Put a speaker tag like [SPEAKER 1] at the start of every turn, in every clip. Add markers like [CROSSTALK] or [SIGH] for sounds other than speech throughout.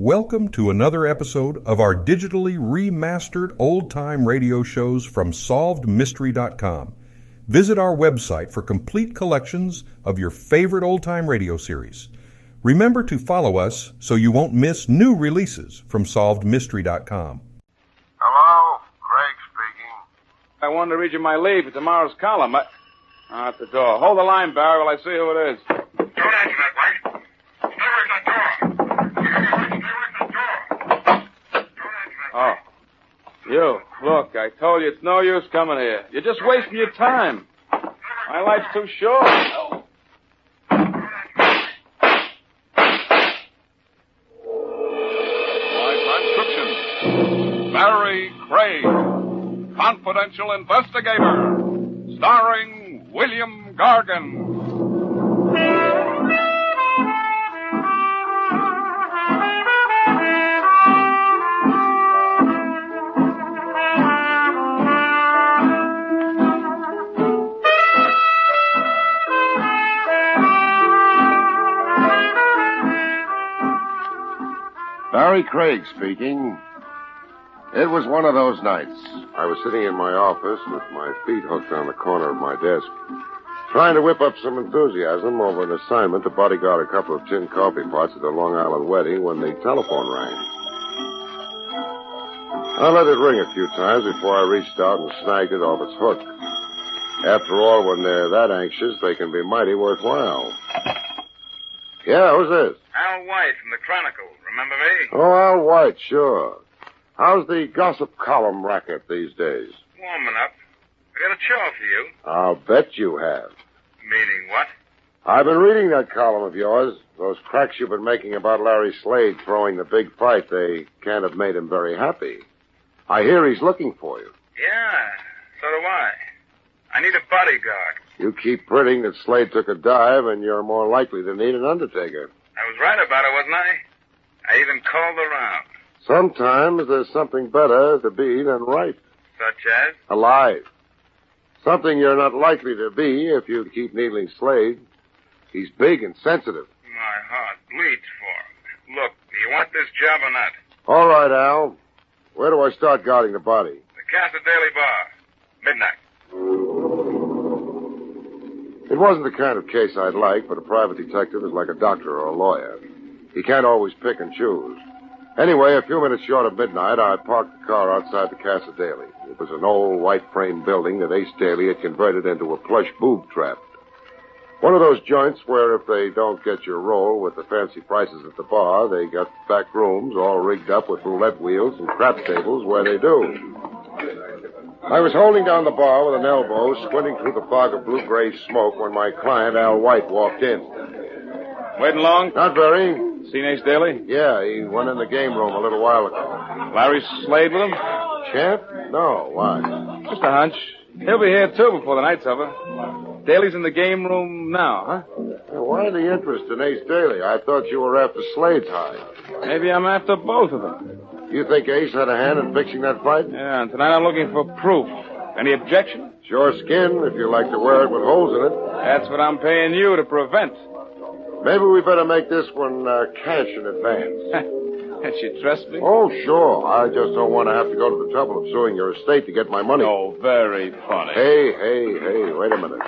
[SPEAKER 1] Welcome to another episode of our digitally remastered old time radio shows from SolvedMystery.com. Visit our website for complete collections of your favorite old time radio series. Remember to follow us so you won't miss new releases from SolvedMystery.com.
[SPEAKER 2] Hello, Craig speaking.
[SPEAKER 3] I wanted to read you my lead for tomorrow's column. I... Oh, at the door. Hold the line, Barrie, while I see who it is. You. Look, I told you it's no use coming here. You're just wasting your time. My life's too short.
[SPEAKER 4] By transcription, Barrie Craig, confidential investigator, starring William Gargan.
[SPEAKER 2] Barrie Craig speaking. It was one of those nights. I was sitting in my office with my feet hooked on the corner of my desk, trying to whip up some enthusiasm over an assignment to bodyguard a couple of tin coffee pots at a Long Island wedding when the telephone rang. I let it ring a few times before I reached out and snagged it off its hook. After all, when they're that anxious, they can be mighty worthwhile. Yeah, who's this?
[SPEAKER 5] Al White from the Chronicle. Remember me?
[SPEAKER 2] Oh, Al White, sure. How's the gossip column racket these days?
[SPEAKER 5] Warming up. I got a chore for you.
[SPEAKER 2] I'll bet you have.
[SPEAKER 5] Meaning what?
[SPEAKER 2] I've been reading that column of yours. Those cracks you've been making about Larry Slade throwing the big fight, they can't have made him very happy. I hear he's looking for you.
[SPEAKER 5] Yeah, so do I. I need a bodyguard.
[SPEAKER 2] You keep printing that Slade took a dive, and you're more likely to need an undertaker.
[SPEAKER 5] I was right about it, wasn't I? I even called around.
[SPEAKER 2] Sometimes there's something better to be than right.
[SPEAKER 5] Such as?
[SPEAKER 2] Alive. Something you're not likely to be if you keep needling Slade. He's big and sensitive.
[SPEAKER 5] My heart bleeds for him. Look, do you want this job or not?
[SPEAKER 2] All right, Al. Where do I start guarding the body?
[SPEAKER 5] The Casa Daly Bar. Midnight.
[SPEAKER 2] It wasn't the kind of case I'd like, but a private detective is like a doctor or a lawyer. He can't always pick and choose. Anyway, a few minutes short of midnight, I parked the car outside the Casa Daly. It was an old white frame building that Ace Daly had converted into a plush boob trap. One of those joints where if they don't get your roll with the fancy prices at the bar, they got back rooms all rigged up with roulette wheels and crap tables where they do. I was holding down the bar with an elbow, squinting through the fog of blue-gray smoke when my client, Al White, walked in.
[SPEAKER 3] Waiting long?
[SPEAKER 2] Not very.
[SPEAKER 3] Seen Ace Daly?
[SPEAKER 2] Yeah, he went in the game room a little while ago.
[SPEAKER 3] Larry Slade with him?
[SPEAKER 2] Champ? No, why?
[SPEAKER 3] Just a hunch. He'll be here, too, before the night's over. Daly's in the game room now, huh?
[SPEAKER 2] Why the interest in Ace Daly? I thought you were after Slade's hide.
[SPEAKER 3] Maybe I'm after both of them.
[SPEAKER 2] You think Ace had a hand in fixing that fight?
[SPEAKER 3] Yeah, and tonight I'm looking for proof. Any objection?
[SPEAKER 2] Sure skin, if you like to wear it with holes in it.
[SPEAKER 3] That's what I'm paying you to prevent.
[SPEAKER 2] Maybe we better make this one uh, cash in advance. [LAUGHS]
[SPEAKER 3] Can't you trust me?
[SPEAKER 2] Oh, sure. I just don't want to have to go to the trouble of suing your estate to get my money.
[SPEAKER 3] Oh, very funny.
[SPEAKER 2] Hey, hey, hey, wait a minute.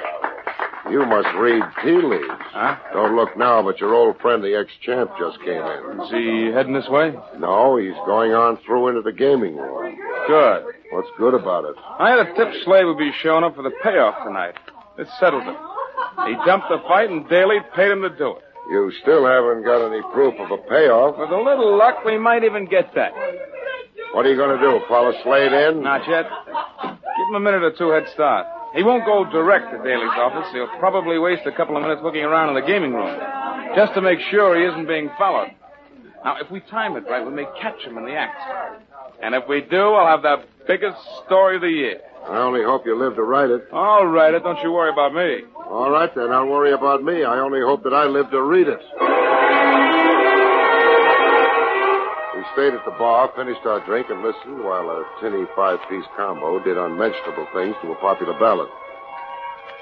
[SPEAKER 2] You must read tea leaves.
[SPEAKER 3] Huh?
[SPEAKER 2] Don't look now, but your old friend, the ex-champ, just came in.
[SPEAKER 3] Is he heading this way?
[SPEAKER 2] No, he's going on through into the gaming room.
[SPEAKER 3] Good.
[SPEAKER 2] What's good about it?
[SPEAKER 3] I had a tip Slade would be showing up for the payoff tonight. It settled it. He jumped the fight, and Daly paid him to do it.
[SPEAKER 2] You still haven't got any proof of a payoff.
[SPEAKER 3] With a little luck, we might even get that.
[SPEAKER 2] What are you going to do? Follow Slade in?
[SPEAKER 3] Not yet. Give him a minute or two head start. He won't go direct to Daly's office. He'll probably waste a couple of minutes looking around in the gaming room, just to make sure he isn't being followed. Now, if we time it right, we may catch him in the act. And if we do, I'll have the biggest story of the year.
[SPEAKER 2] I only hope you live to write it.
[SPEAKER 3] I'll write it. Don't you worry about me.
[SPEAKER 2] All right, then. Don't worry about me. I only hope that I live to read it. We stayed at the bar, finished our drink, and listened while a tinny five-piece combo did unmentionable things to a popular ballad.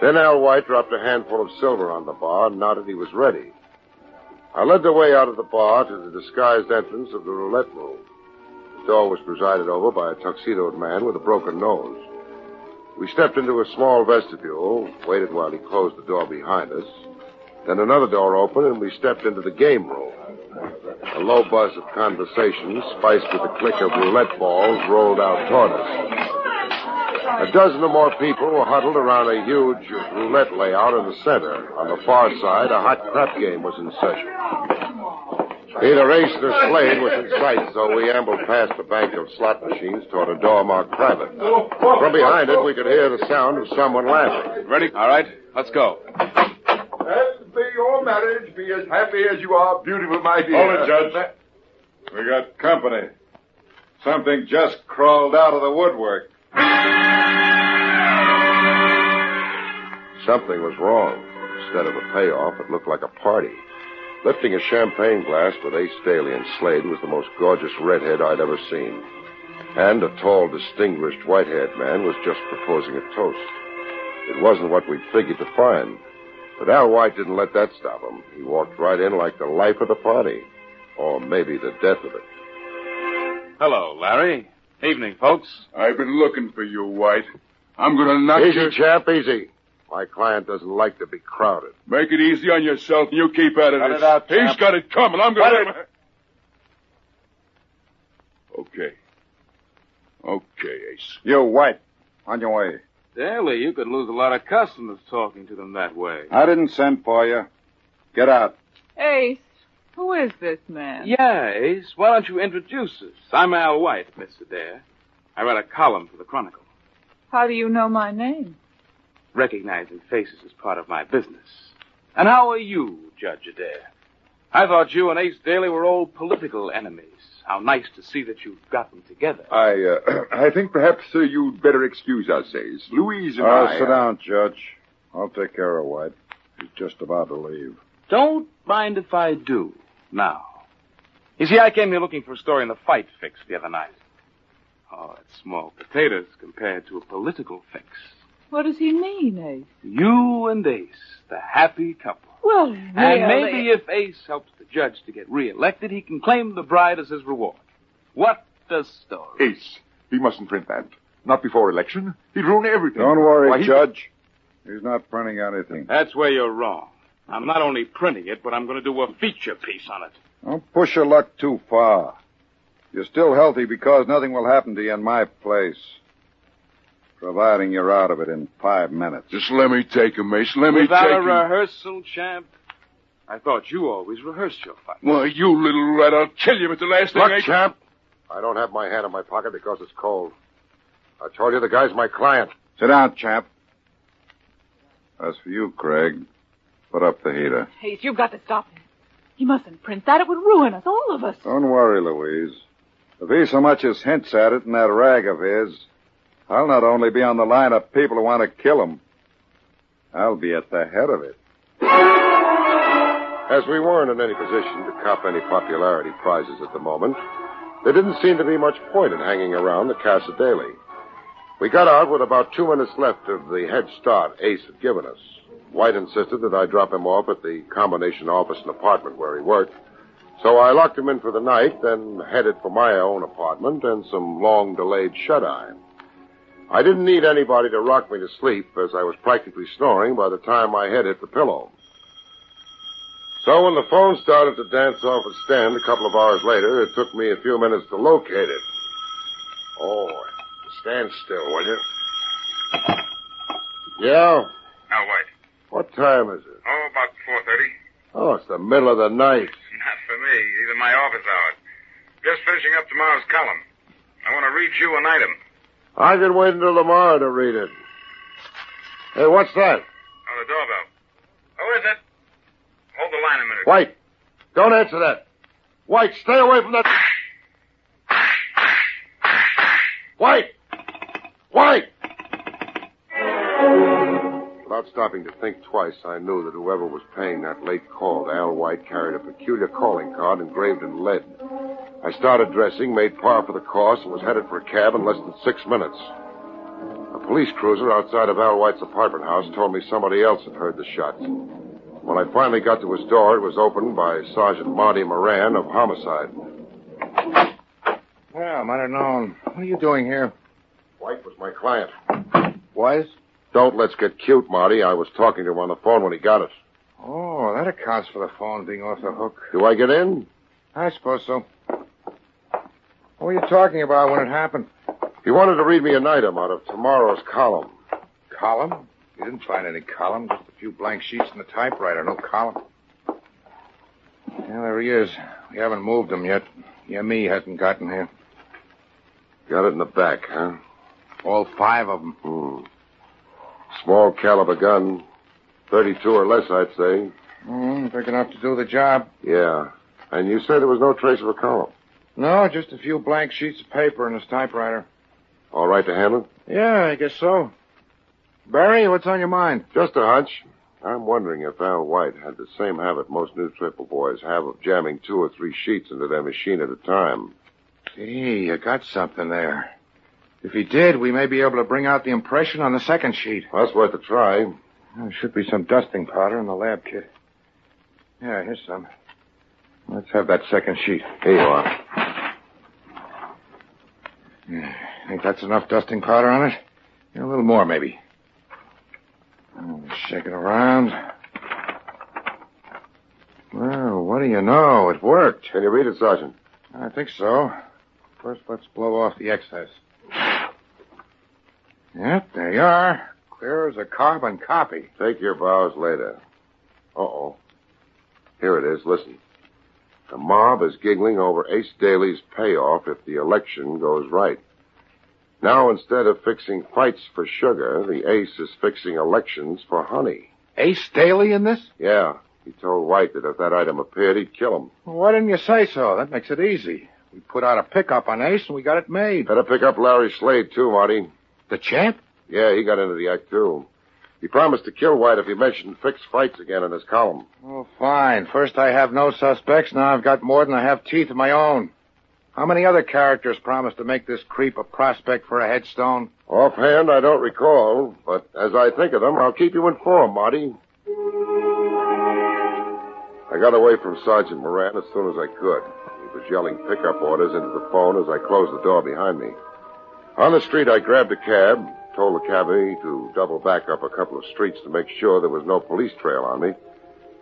[SPEAKER 2] Then Al White dropped a handful of silver on the bar and nodded he was ready. I led the way out of the bar to the disguised entrance of the roulette room. The door was presided over by a tuxedoed man with a broken nose. We stepped into a small vestibule, waited while he closed the door behind us. Then another door opened, and we stepped into the game room. A low buzz of conversation, spiced with the click of roulette balls, rolled out toward us. A dozen or more people were huddled around a huge roulette layout in the center. On the far side, a hot crap game was in session. Either Ace or Slade was in sight, so we ambled past the bank of slot machines toward a door marked private. From behind it, we could hear the sound of someone laughing.
[SPEAKER 3] Ready? All right, let's go.
[SPEAKER 6] And may your marriage be as happy as you are beautiful, my dear.
[SPEAKER 7] Hold it, Judge. We got company. Something just crawled out of the woodwork.
[SPEAKER 2] Something was wrong. Instead of a payoff, it looked like a party. Lifting a champagne glass with Ace Daly and Slade was the most gorgeous redhead I'd ever seen. And a tall, distinguished, white-haired man was just proposing a toast. It wasn't what we'd figured to find. But Al White didn't let that stop him. He walked right in like the life of the party. Or maybe the death of it.
[SPEAKER 3] Hello, Larry. Evening, folks.
[SPEAKER 6] I've been looking for you, White. I'm gonna knock
[SPEAKER 2] Easy,
[SPEAKER 6] you...
[SPEAKER 2] chap, easy. My client doesn't like to be crowded.
[SPEAKER 6] Make it easy on yourself and you keep at it.
[SPEAKER 3] Cut it out,
[SPEAKER 6] He's
[SPEAKER 3] champ.
[SPEAKER 6] got it coming. I'm gonna...
[SPEAKER 3] Cut
[SPEAKER 6] Okay. Okay, Ace.
[SPEAKER 7] You, White. On your way.
[SPEAKER 3] Daly, you could lose a lot of customers talking to them that way.
[SPEAKER 7] I didn't send for you. Get out.
[SPEAKER 8] Ace, who is this man?
[SPEAKER 3] Yeah, Ace. Why don't you introduce us? I'm Al White, Mr. Adair. I write a column for the Chronicle.
[SPEAKER 8] How do you know my name?
[SPEAKER 3] Recognizing faces is part of my business. And how are you, Judge Adair? I thought you and Ace Daly were old political enemies. How nice to see that you've gotten together.
[SPEAKER 6] I, uh, [CLEARS THROAT] I think perhaps uh, you'd better excuse us, Ace. Louise and
[SPEAKER 7] Oh,
[SPEAKER 6] I...
[SPEAKER 7] sit
[SPEAKER 6] uh,
[SPEAKER 7] down, Judge. I'll take care of White. He's just about to leave.
[SPEAKER 3] Don't mind if I do. Now. You see, I came here looking for a story in the fight fix the other night. Oh, it's small potatoes compared to a political fix.
[SPEAKER 8] What does he mean, Ace?
[SPEAKER 3] You and Ace, the happy couple.
[SPEAKER 8] Well,
[SPEAKER 3] And maybe if Ace helps the judge to get reelected, he can claim the bride as his reward. What a story.
[SPEAKER 6] Ace, he mustn't print that. Not before election. He'd ruin everything.
[SPEAKER 7] Don't worry,
[SPEAKER 6] Why, he-
[SPEAKER 7] Judge. He's not printing anything.
[SPEAKER 3] That's where you're wrong. I'm not only printing it, but I'm going to do a feature piece on it.
[SPEAKER 7] Don't push your luck too far. You're still healthy because nothing will happen to you in my place. Providing you're out of it in five minutes.
[SPEAKER 6] Just let me take him, Mace. Let me
[SPEAKER 3] Without
[SPEAKER 6] take
[SPEAKER 3] a
[SPEAKER 6] him.
[SPEAKER 3] rehearsal, champ. I thought you always rehearsed your fight.
[SPEAKER 6] Why, you little rat, I'll kill you with the last thing
[SPEAKER 2] Look,
[SPEAKER 6] I...
[SPEAKER 2] champ, I don't have my hand in my pocket because it's cold. I told you the guy's my client.
[SPEAKER 7] Sit down, champ. As for you, Craig, put up the heater.
[SPEAKER 8] Ace, you've got to stop him. He mustn't print that. It would ruin us, all of us.
[SPEAKER 7] Don't worry, Louise. If he so much as hints at it in that rag of his, I'll not only be on the line of people who want to kill him, I'll be at the head of it.
[SPEAKER 2] As we weren't in any position to cop any popularity prizes at the moment, there didn't seem to be much point in hanging around the Casa Daly. We got out with about two minutes left of the head start Ace had given us. White insisted that I drop him off at the combination office and apartment where he worked. So I locked him in for the night, then headed for my own apartment and some long delayed shut eye. I didn't need anybody to rock me to sleep as I was practically snoring by the time my head hit the pillow. So when the phone started to dance off its stand a couple of hours later, it took me a few minutes to locate it. Oh, stand still, will you? Yeah?
[SPEAKER 5] Now, White.
[SPEAKER 2] What time is it?
[SPEAKER 5] Oh, about 4.30.
[SPEAKER 2] Oh, it's the middle of the night.
[SPEAKER 5] Not for me. These are my office hours. Just finishing up tomorrow's column. I want to read you an item.
[SPEAKER 2] I can wait until tomorrow to read it. Hey, what's that?
[SPEAKER 5] Oh, the doorbell. Who is it? Hold the line a minute.
[SPEAKER 2] White, don't answer that. White, stay away from that. White! White! Without stopping to think twice, I knew that whoever was paying that late call to Al White carried a peculiar calling card engraved in lead. I started dressing, made par for the course, and was headed for a cab in less than six minutes. A police cruiser outside of Al White's apartment house told me somebody else had heard the shots. When I finally got to his door, it was opened by Sergeant Marty Moran of Homicide.
[SPEAKER 9] Well, I might have known. What are you doing here?
[SPEAKER 2] White was my client.
[SPEAKER 9] Was?
[SPEAKER 2] Don't let's get cute, Marty. I was talking to him on the phone when he got it.
[SPEAKER 9] Oh, that accounts for the phone being off the hook.
[SPEAKER 2] Do I get in?
[SPEAKER 9] I suppose so. What were you talking about when it happened?
[SPEAKER 2] He wanted to read me an item out of tomorrow's column.
[SPEAKER 9] Column? You didn't find any column, just a few blank sheets in the typewriter, no column. Yeah, there he is. We haven't moved him yet. Yeah, me hasn't gotten here.
[SPEAKER 2] Got it in the back, huh?
[SPEAKER 9] All five of them.
[SPEAKER 2] Hmm. Small caliber gun. 32 or less, I'd say.
[SPEAKER 9] Mm, big enough to do the job.
[SPEAKER 2] Yeah. And you say there was no trace of a column.
[SPEAKER 9] No, just a few blank sheets of paper in his typewriter.
[SPEAKER 2] All right to handle?
[SPEAKER 9] Yeah, I guess so. Barrie, what's on your mind?
[SPEAKER 2] Just a hunch. I'm wondering if Al White had the same habit most new triple boys have of jamming two or three sheets into their machine at a time.
[SPEAKER 9] Gee, you got something there. If he did, we may be able to bring out the impression on the second sheet.
[SPEAKER 2] Well, that's worth a try.
[SPEAKER 9] There should be some dusting powder in the lab kit. Yeah, here's some. Let's have that second sheet.
[SPEAKER 2] Here you are.
[SPEAKER 9] Yeah, think that's enough dusting powder on it? Yeah, a little more, maybe. Shake it around. Well, what do you know? It worked.
[SPEAKER 2] Can you read it, Sergeant?
[SPEAKER 9] I think so. First, let's blow off the excess. Yep, there you are. Clear as a carbon copy.
[SPEAKER 2] Take your bows later. Uh-oh. Here it is. Listen. The mob is giggling over Ace Daly's payoff if the election goes right. Now, instead of fixing fights for sugar, the ace is fixing elections for honey.
[SPEAKER 9] Ace Daly in this?
[SPEAKER 2] Yeah. He told White that if that item appeared, he'd kill him.
[SPEAKER 9] Well, why didn't you say so? That makes it easy. We put out a pickup on Ace and we got it made.
[SPEAKER 2] Better pick up Larry Slade, too, Marty.
[SPEAKER 9] The champ?
[SPEAKER 2] Yeah, he got into the act, too. He promised to kill White if he mentioned fixed fights again in his column.
[SPEAKER 9] Oh, fine. First I have no suspects, now I've got more than I have teeth of my own. How many other characters promised to make this creep a prospect for a headstone?
[SPEAKER 2] Offhand, I don't recall, but as I think of them, I'll keep you informed, Marty. I got away from Sergeant Moran as soon as I could. He was yelling pickup orders into the phone as I closed the door behind me. On the street, I grabbed a cab, told the cabbie to double back up a couple of streets to make sure there was no police trail on me,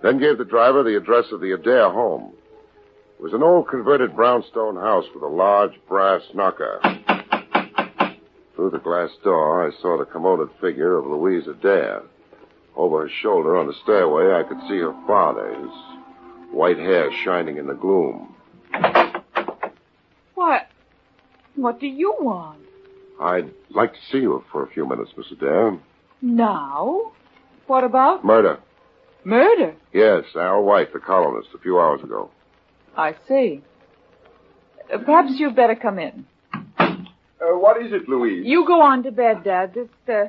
[SPEAKER 2] then gave the driver the address of the Adair home. It was an old converted brownstone house with a large brass knocker. Through the glass door, I saw the commoded figure of Louise Adair. Over her shoulder on the stairway, I could see her father, his white hair shining in the gloom.
[SPEAKER 8] What? What do you want?
[SPEAKER 2] I'd like to see you for a few minutes, Miss Adair.
[SPEAKER 8] Now? What about
[SPEAKER 2] Murder.
[SPEAKER 8] murder?
[SPEAKER 2] Yes, Al White, the colonist, a few hours ago.
[SPEAKER 8] I see. Uh, perhaps you'd better come in.
[SPEAKER 6] Uh, what is it, Louise?
[SPEAKER 8] You go on to bed, Dad. This, uh,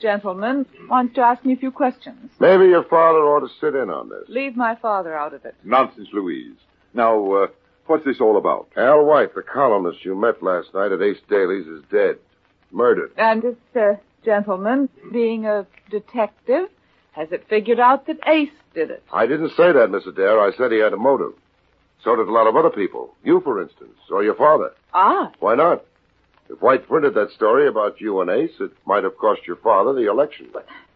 [SPEAKER 8] gentleman wants to ask me a few questions.
[SPEAKER 2] Maybe your father ought to sit in on this.
[SPEAKER 8] Leave my father out of it.
[SPEAKER 6] Nonsense, Louise. Now, uh, what's this all about?
[SPEAKER 2] Al White, the columnist you met last night at Ace Daly's, is dead. Murdered.
[SPEAKER 8] And this, uh, gentleman, being a detective, has it figured out that Ace did it.
[SPEAKER 2] I didn't say that, Miss Adair. I said he had a motive. So did a lot of other people. You, for instance, or your father.
[SPEAKER 8] Ah,
[SPEAKER 2] Why not? If White printed that story about you and Ace, it might have cost your father the election.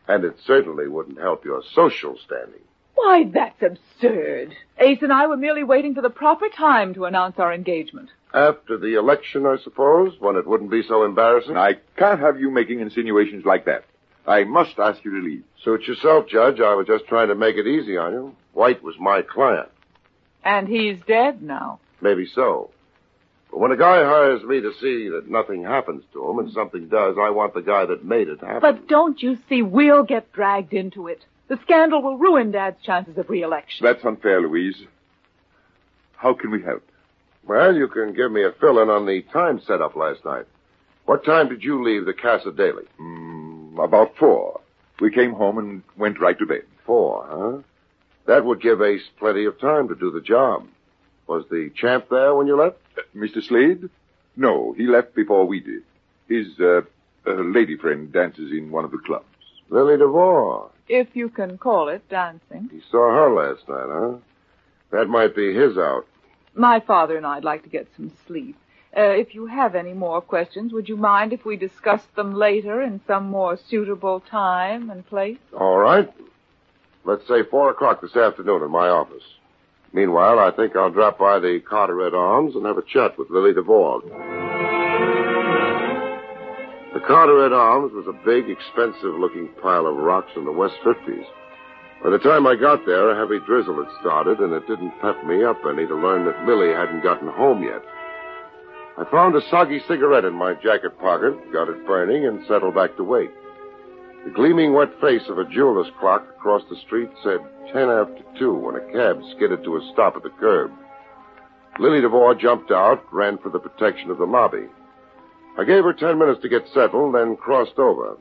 [SPEAKER 2] And it certainly wouldn't help your social standing.
[SPEAKER 8] Why, that's absurd. Ace and I were merely waiting for the proper time to announce our engagement.
[SPEAKER 2] After the election, I suppose, when it wouldn't be so embarrassing.
[SPEAKER 6] I can't have you making insinuations like that. I must ask you to leave.
[SPEAKER 2] Suit yourself, Judge. I was just trying to make it easy on you. White was my client.
[SPEAKER 8] And he's dead now.
[SPEAKER 2] Maybe so. But when a guy hires me to see that nothing happens to him and something does, I want the guy that made it happen.
[SPEAKER 8] But don't you see, we'll get dragged into it. The scandal will ruin Dad's chances of re-election.
[SPEAKER 6] That's unfair, Louise. How can we help?
[SPEAKER 2] Well, you can give me a fill-in on the time setup last night. What time did you leave the Casa Daly?
[SPEAKER 6] Mm, about four. We came home and went right to bed.
[SPEAKER 2] Four, huh? That would give Ace plenty of time to do the job. Was the champ there when you left?
[SPEAKER 6] Uh, Mr. Slade? No, he left before we did. His uh, uh, lady friend dances in one of the clubs.
[SPEAKER 2] Lily DeVore.
[SPEAKER 8] If you can call it dancing.
[SPEAKER 2] He saw her last night, huh? That might be his out.
[SPEAKER 8] My father and I'd like to get some sleep. Uh, if you have any more questions, would you mind if we discussed them later in some more suitable time and place?
[SPEAKER 2] All right. Let's say four o'clock this afternoon in my office. Meanwhile, I think I'll drop by the Carteret Arms and have a chat with Lily DeVore. Carteret Arms was a big, expensive-looking pile of rocks in the West 50s. By the time I got there, a heavy drizzle had started, and it didn't pep me up any to learn that Lily hadn't gotten home yet. I found a soggy cigarette in my jacket pocket, got it burning, and settled back to wait. The gleaming wet face of a jeweler's clock across the street said ten after two when a cab skidded to a stop at the curb. Lily DeVore jumped out, ran for the protection of the lobby. I gave her ten minutes to get settled, then crossed over.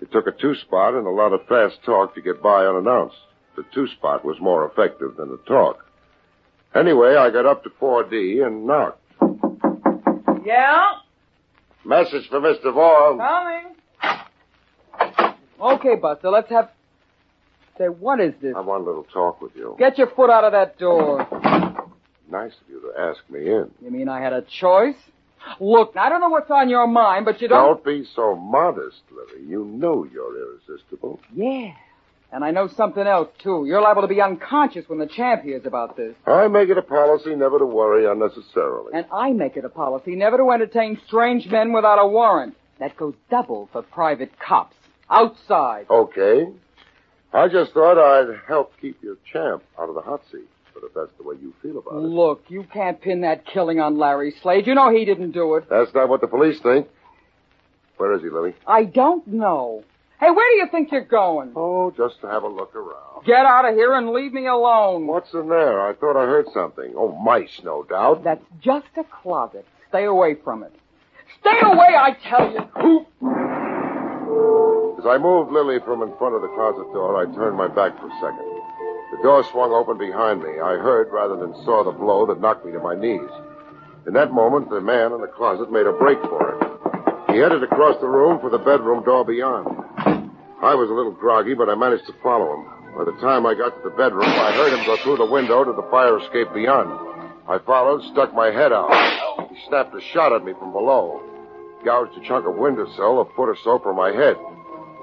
[SPEAKER 2] It took a two-spot and a lot of fast talk to get by unannounced. The two-spot was more effective than the talk. Anyway, I got up to 4D and knocked.
[SPEAKER 10] Yeah?
[SPEAKER 2] Message for Mr. Vaughn.
[SPEAKER 10] Coming. Okay, Buster, let's have. Say, what is this?
[SPEAKER 2] I want a little talk with you.
[SPEAKER 10] Get your foot out of that door.
[SPEAKER 2] Nice of you to ask me in.
[SPEAKER 10] You mean I had a choice? Look, I don't know what's on your mind, but you don't.
[SPEAKER 2] Don't be so modest, Lily. You know you're irresistible.
[SPEAKER 10] Yeah. And I know something else, too. You're liable to be unconscious when the champ hears about this.
[SPEAKER 2] I make it a policy never to worry unnecessarily.
[SPEAKER 10] And I make it a policy never to entertain strange men without a warrant. That goes double for private cops. Outside.
[SPEAKER 2] Okay. I just thought I'd help keep your champ out of the hot seat. But if that's the way you feel about it.
[SPEAKER 10] Look, you can't pin that killing on Larry Slade. You know he didn't do it.
[SPEAKER 2] That's not what the police think. Where is he, Lily?
[SPEAKER 10] I don't know. Hey, where do you think you're going?
[SPEAKER 2] Oh, just to have a look around.
[SPEAKER 10] Get out of here and leave me alone.
[SPEAKER 2] What's in there? I thought I heard something. Oh, mice, no doubt.
[SPEAKER 10] That's just a closet. Stay away from it. Stay away, I tell you.
[SPEAKER 2] As I moved Lily from in front of the closet door, I turned my back for a second. The door swung open behind me. I heard rather than saw the blow that knocked me to my knees. In that moment, the man in the closet made a break for it. He headed across the room for the bedroom door beyond. I was a little groggy, but I managed to follow him. By the time I got to the bedroom, I heard him go through the window to the fire escape beyond. I followed, stuck my head out. He snapped a shot at me from below, gouged a chunk of windowsill a foot or so from my head.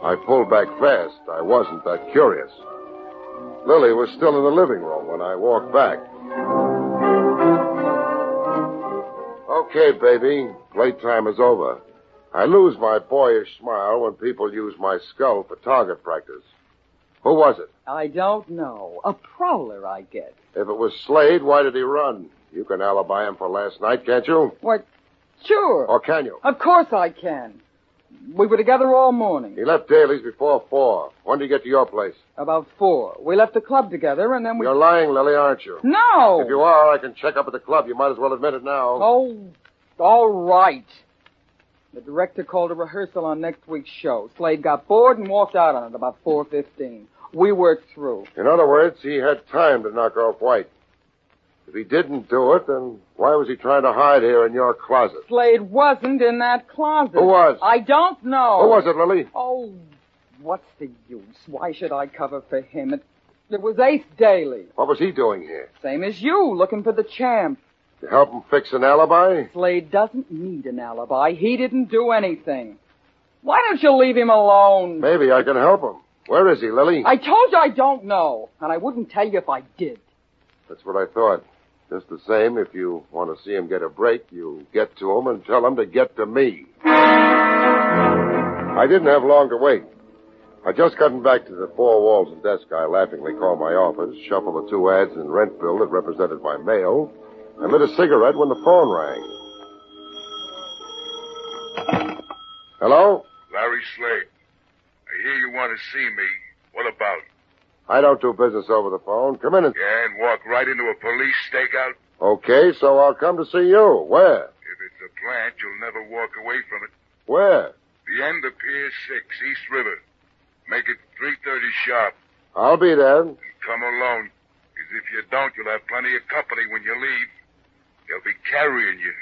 [SPEAKER 2] I pulled back fast. I wasn't that curious. Lily was still in the living room when I walked back. Okay, baby. Playtime is over. I lose my boyish smile when people use my skull for target practice. Who was it?
[SPEAKER 10] I don't know. A prowler, I guess.
[SPEAKER 2] If it was Slade, why did he run? You can alibi him for last night, can't you?
[SPEAKER 10] What? Sure.
[SPEAKER 2] Or can you?
[SPEAKER 10] Of course I can. We were together all morning.
[SPEAKER 2] He left Daly's before four. When did he get to your place?
[SPEAKER 10] About four. We left the club together and then we.
[SPEAKER 2] You're lying, Lily, aren't you?
[SPEAKER 10] No!
[SPEAKER 2] If you are, I can check up at the club. You might as well admit it now.
[SPEAKER 10] Oh, all right. The director called a rehearsal on next week's show. Slade got bored and walked out on it about 4.15. We worked through.
[SPEAKER 2] In other words, he had time to knock off White. If he didn't do it, then why was he trying to hide here in your closet?
[SPEAKER 10] Slade wasn't in that closet.
[SPEAKER 2] Who was?
[SPEAKER 10] I don't know.
[SPEAKER 2] Who was it, Lily?
[SPEAKER 10] Oh, what's the use? Why should I cover for him? It, it was Ace Daly.
[SPEAKER 2] What was he doing here?
[SPEAKER 10] Same as you, looking for the champ.
[SPEAKER 2] To help him fix an alibi?
[SPEAKER 10] Slade doesn't need an alibi. He didn't do anything. Why don't you leave him alone?
[SPEAKER 2] Maybe I can help him. Where is he, Lily?
[SPEAKER 10] I told you I don't know, and I wouldn't tell you if I did.
[SPEAKER 2] That's what I thought. Just the same, if you want to see him get a break, you get to him and tell him to get to me. I didn't have long to wait. I just gotten back to the four walls and desk I laughingly called my office, shuffled the two ads in rent bill that represented my mail, and lit a cigarette when the phone rang. Hello?
[SPEAKER 5] Larry Slade. I hear you want to see me. What about?
[SPEAKER 2] I don't do business over the phone. Come in and...
[SPEAKER 5] Yeah, and walk right into a police stakeout?
[SPEAKER 2] Okay, so I'll come to see you. Where?
[SPEAKER 5] If it's a plant, you'll never walk away from it.
[SPEAKER 2] Where?
[SPEAKER 5] The end of Pier 6, East River. Make it 3.30 sharp.
[SPEAKER 2] I'll be there.
[SPEAKER 5] And come alone. Because if you don't, you'll have plenty of company when you leave. They'll be carrying you.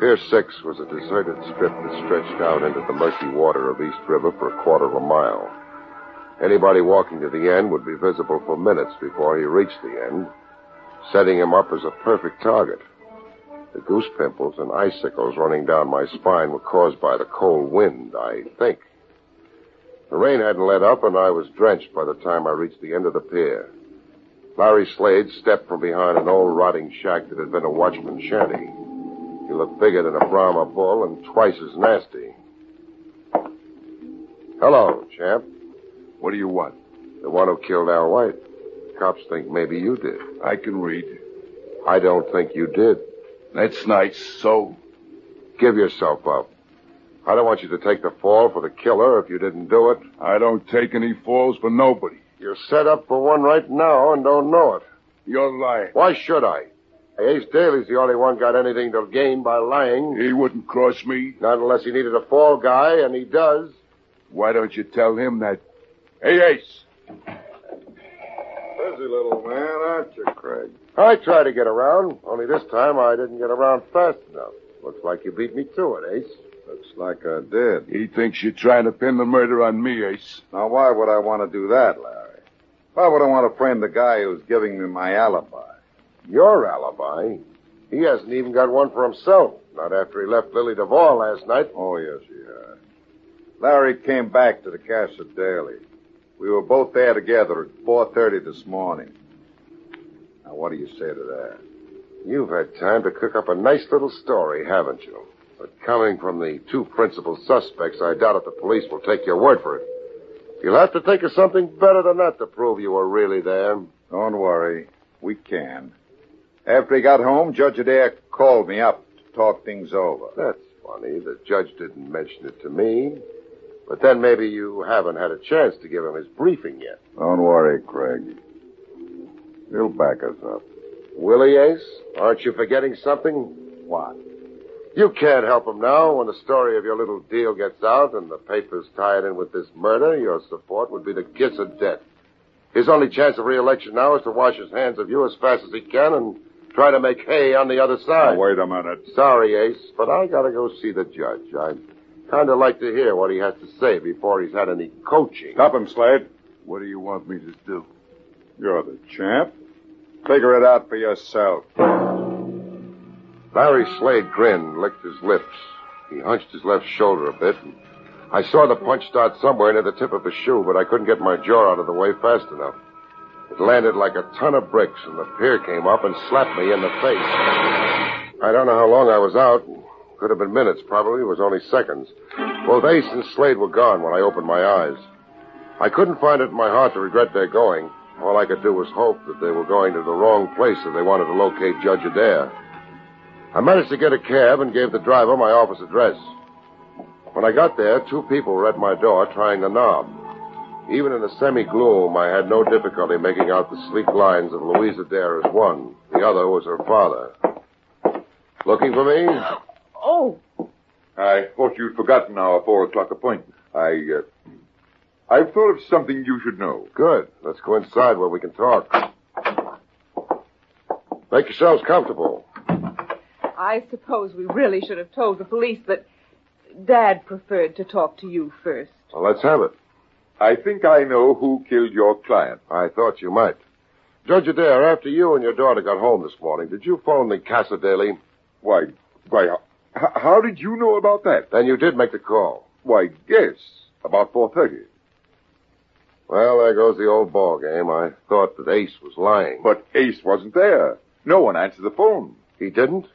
[SPEAKER 2] Pier 6 was a deserted strip that stretched out into the murky water of East River for a quarter of a mile. Anybody walking to the end would be visible for minutes before he reached the end, setting him up as a perfect target. The goose pimples and icicles running down my spine were caused by the cold wind, I think. The rain hadn't let up, and I was drenched by the time I reached the end of the pier. Larry Slade stepped from behind an old rotting shack that had been a watchman's shanty. He looked bigger than a Brahma bull and twice as nasty. Hello, champ.
[SPEAKER 11] What do you want?
[SPEAKER 2] The one who killed Al White. Cops think maybe you did.
[SPEAKER 11] I can read.
[SPEAKER 2] I don't think you did.
[SPEAKER 11] That's nice. So?
[SPEAKER 2] Give yourself up. I don't want you to take the fall for the killer if you didn't do it.
[SPEAKER 11] I don't take any falls for nobody.
[SPEAKER 2] You're set up for one right now and don't know it.
[SPEAKER 11] You're lying.
[SPEAKER 2] Why should I? Ace Daly's the only one got anything to gain by lying.
[SPEAKER 11] He wouldn't cross me.
[SPEAKER 2] Not unless he needed a fall guy, and he does.
[SPEAKER 11] Why don't you tell him that? Hey, Ace.
[SPEAKER 7] Busy little man, aren't you, Craig?
[SPEAKER 2] I tried to get around, only this time I didn't get around fast enough. Looks like you beat me to it, Ace.
[SPEAKER 7] Looks like I did.
[SPEAKER 11] He thinks you're trying to pin the murder on me, Ace.
[SPEAKER 7] Now, why would I want to do that, Larry? Why would I want to frame the guy who's giving me my alibi?
[SPEAKER 2] Your alibi? He hasn't even got one for himself. Not after he left Lily Duvall last night.
[SPEAKER 7] Oh, yes, he has. Larry came back to the Casa Daly. We were both there together at 4.30 this morning. Now, what do you say to that?
[SPEAKER 2] You've had time to cook up a nice little story, haven't you? But coming from the two principal suspects, I doubt if the police will take your word for it. You'll have to think of something better than that to prove you were really there.
[SPEAKER 7] Don't worry. We can. After he got home, Judge Adair called me up to talk things over.
[SPEAKER 2] That's funny. The judge didn't mention it to me. But then maybe you haven't had a chance to give him his briefing yet.
[SPEAKER 7] Don't worry, Craig. He'll back us up.
[SPEAKER 2] Will he, Ace? Aren't you forgetting something?
[SPEAKER 7] What?
[SPEAKER 2] You can't help him now. When the story of your little deal gets out and the papers tie it in with this murder, your support would be the kiss of death. His only chance of re-election now is to wash his hands of you as fast as he can and try to make hay on the other side.
[SPEAKER 7] Now, wait a minute.
[SPEAKER 2] Sorry, Ace, but I gotta go see the judge. I'd kind of like to hear what he has to say before he's had any coaching.
[SPEAKER 7] Stop him, Slade.
[SPEAKER 11] What do you want me to do?
[SPEAKER 7] You're the champ. Figure it out for yourself.
[SPEAKER 2] Larry Slade grinned, licked his lips. He hunched his left shoulder a bit. And I saw the punch start somewhere near the tip of his shoe, but I couldn't get my jaw out of the way fast enough. It landed like a ton of bricks, and the pier came up and slapped me in the face. I don't know how long I was out. Could have been minutes, probably. It was only seconds. Both Ace and Slade were gone when I opened my eyes. I couldn't find it in my heart to regret their going. All I could do was hope that they were going to the wrong place if they wanted to locate Judge Adair. I managed to get a cab and gave the driver my office address. When I got there, two people were at my door trying the knob. Even in the semi-gloom, I had no difficulty making out the sleek lines of Louise Adair as one. The other was her father. Looking for me?
[SPEAKER 8] Oh,
[SPEAKER 12] I thought you'd forgotten our four o'clock appointment. I, uh, I've thought of something you should know.
[SPEAKER 2] Good. Let's go inside where we can talk. Make yourselves comfortable.
[SPEAKER 8] I suppose we really should have told the police, but Dad preferred to talk to you first.
[SPEAKER 2] Well, let's have it.
[SPEAKER 12] I think I know who killed your client.
[SPEAKER 2] I thought you might. Judge Adair, after you and your daughter got home this morning, did you phone the Casa Daly?
[SPEAKER 12] Why, why, h- how did you know about that?
[SPEAKER 2] Then you did make the call.
[SPEAKER 12] Why, yes, about 4.30.
[SPEAKER 2] Well, there goes the old ball game. I thought that Ace was lying.
[SPEAKER 12] But Ace wasn't there. No one answered the phone.
[SPEAKER 2] He didn't?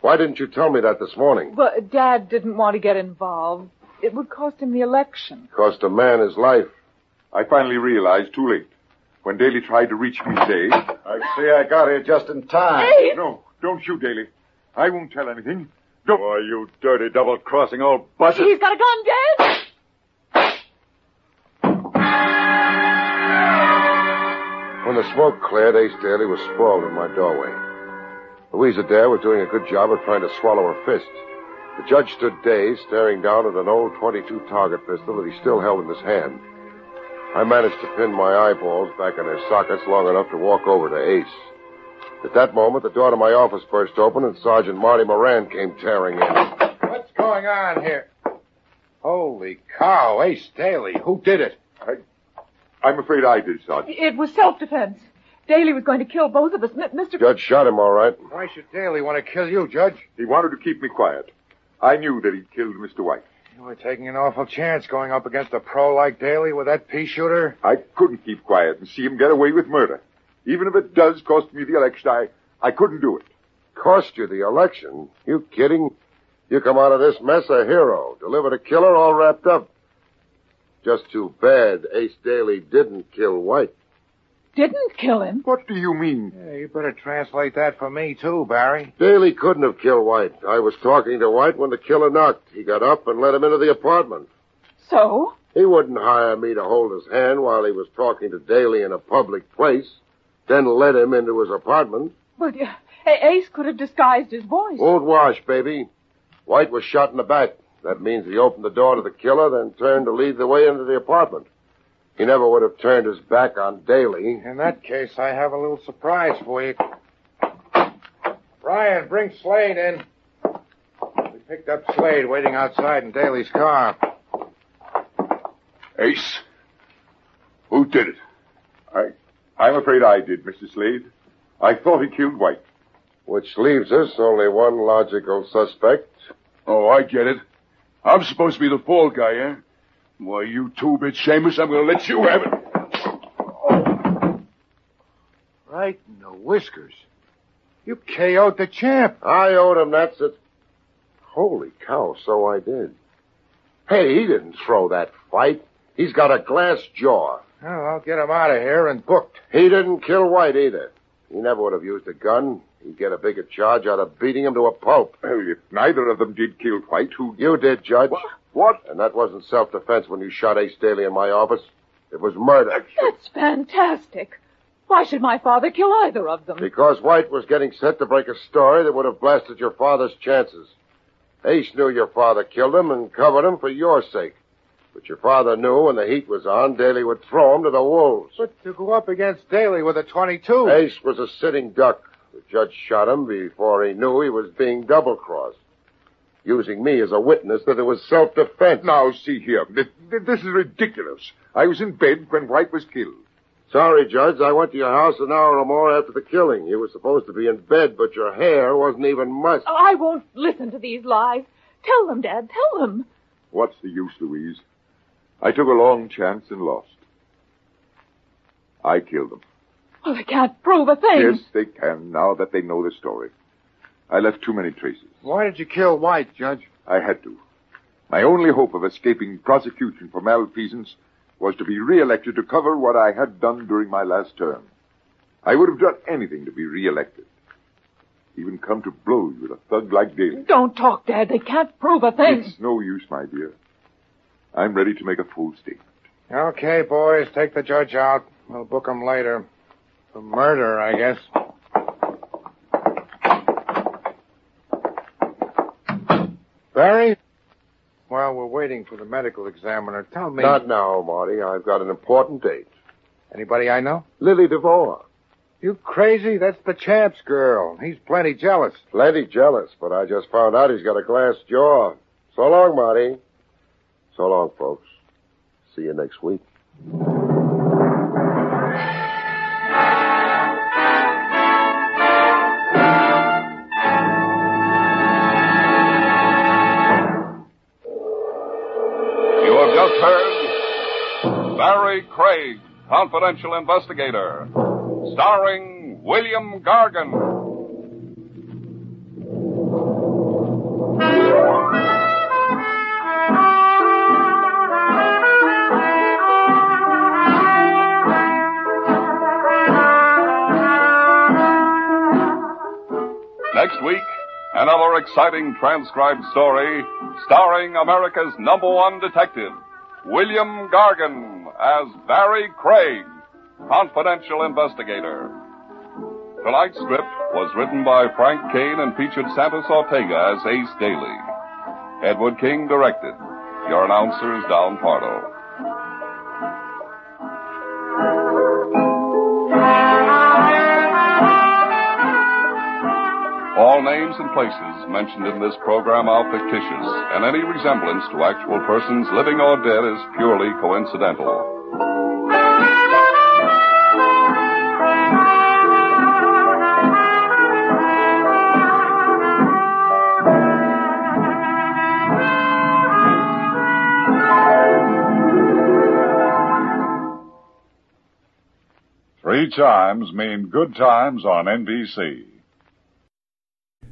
[SPEAKER 2] Why didn't you tell me that this morning?
[SPEAKER 8] Well, Dad didn't want to get involved. It would cost him the election.
[SPEAKER 2] Cost a man his life.
[SPEAKER 12] I finally realized too late. When Daly tried to reach me today.
[SPEAKER 7] I see I got here just in time.
[SPEAKER 8] Ace!
[SPEAKER 12] No, don't shoot, Daly. I won't tell anything. Don't.
[SPEAKER 7] Boy, you dirty double-crossing old buzzard.
[SPEAKER 8] He's got a gun, Dad!
[SPEAKER 2] When the smoke cleared, Ace Daly was sprawled in my doorway. Louise Adair was doing a good job of trying to swallow her fist. The judge stood dazed, staring down at an old 22 target pistol that he still held in his hand. I managed to pin my eyeballs back in their sockets long enough to walk over to Ace. At that moment, the door to my office burst open and Sergeant Marty Moran came tearing in.
[SPEAKER 9] What's going on here? Holy cow, Ace Daly. Who did it?
[SPEAKER 12] I, I'm afraid I did, Sergeant.
[SPEAKER 8] It was self-defense. Daly was going to kill both of us. M- Mr.
[SPEAKER 2] Judge shot him, all right.
[SPEAKER 9] Why should Daly want to kill you, Judge?
[SPEAKER 12] He wanted to keep me quiet. I knew that he'd killed Mr. White.
[SPEAKER 9] You were taking an awful chance going up against a pro like Daly with that pea shooter.
[SPEAKER 12] I couldn't keep quiet and see him get away with murder. Even if it does cost me the election, I, I couldn't do it.
[SPEAKER 2] Cost you the election? You kidding? You come out of this mess a hero. Delivered a killer all wrapped up. Just too bad Ace Daly didn't kill White.
[SPEAKER 8] Didn't kill him?
[SPEAKER 12] What do you mean?
[SPEAKER 9] Yeah, you better translate that for me, too, Barrie.
[SPEAKER 2] Daly couldn't have killed White. I was talking to White when the killer knocked. He got up and let him into the apartment.
[SPEAKER 8] So?
[SPEAKER 2] He wouldn't hire me to hold his hand while he was talking to Daly in a public place, then let him into his apartment.
[SPEAKER 8] But uh, Ace could have disguised his voice.
[SPEAKER 2] Won't wash, baby. White was shot in the back. That means he opened the door to the killer, then turned to lead the way into the apartment. He never would have turned his back on Daly.
[SPEAKER 9] In that case, I have a little surprise for you. Ryan, bring Slade in. We picked up Slade waiting outside in Daly's car.
[SPEAKER 12] Ace, who did it? I, I'm afraid I did, Mr. Slade. I thought he killed White.
[SPEAKER 2] Which leaves us only one logical suspect.
[SPEAKER 11] Oh, I get it. I'm supposed to be the fall guy, eh? Why, you two-bit shamus, I'm going to let you have it.
[SPEAKER 9] Right in the whiskers. You KO'd the champ.
[SPEAKER 2] I owed him that's it. Holy cow, so I did. Hey, he didn't throw that fight. He's got a glass jaw.
[SPEAKER 9] Well, I'll get him out of here and booked.
[SPEAKER 2] He didn't kill White either. He never would have used a gun. He'd get a bigger charge out of beating him to a pulp.
[SPEAKER 12] Well, if neither of them did kill White, who...
[SPEAKER 2] You did, Judge.
[SPEAKER 12] What? What?
[SPEAKER 2] And that wasn't self-defense when you shot Ace Daly in my office. It was murder.
[SPEAKER 8] That's fantastic. Why should my father kill either of them?
[SPEAKER 2] Because White was getting set to break a story that would have blasted your father's chances. Ace knew your father killed him and covered him for your sake. But your father knew when the heat was on, Daly would throw him to the wolves.
[SPEAKER 9] But to go up against Daly with a 22.
[SPEAKER 2] Ace was a sitting duck. The judge shot him before he knew he was being double-crossed. Using me as a witness that it was self-defense.
[SPEAKER 12] Now, see here. This, this is ridiculous. I was in bed when White was killed.
[SPEAKER 2] Sorry, Judge. I went to your house an hour or more after the killing. You were supposed to be in bed, but your hair wasn't even mussed.
[SPEAKER 8] Oh, I won't listen to these lies. Tell them, Dad. Tell them.
[SPEAKER 12] What's the use, Louise? I took a long chance and lost. I killed them.
[SPEAKER 8] Well, they can't prove a thing.
[SPEAKER 12] Yes, they can, now that they know the story. I left too many traces.
[SPEAKER 9] Why did you kill White, Judge?
[SPEAKER 12] I had to. My only hope of escaping prosecution for malfeasance was to be re-elected to cover what I had done during my last term. I would have done anything to be re-elected. Even come to blows with a thug like Daly.
[SPEAKER 8] Don't talk, Dad. They can't prove a thing.
[SPEAKER 12] It's no use, my dear. I'm ready to make a full statement.
[SPEAKER 9] Okay, boys, take the judge out. We'll book him later. For murder, I guess. Barrie? While we're waiting for the medical examiner, tell me.
[SPEAKER 2] Not now, Marty. I've got an important date.
[SPEAKER 9] Anybody I know?
[SPEAKER 2] Lily DeVore.
[SPEAKER 9] You crazy? That's the champ's girl. He's plenty jealous.
[SPEAKER 2] Plenty jealous, but I just found out he's got a glass jaw. So long, Marty. So long, folks. See you next week.
[SPEAKER 4] You have just heard Barrie Craig, Confidential Investigator, starring William Gargan. Exciting transcribed story starring America's number one detective, William Gargan, as Barrie Craig, confidential investigator. Tonight's script was written by Frank Kane and featured Santos Ortega as Ace Daly. Edward King directed. Your announcer is Don Pardo. And places mentioned in this program are fictitious, and any resemblance to actual persons living or dead is purely coincidental.
[SPEAKER 13] Three chimes mean good times on NBC.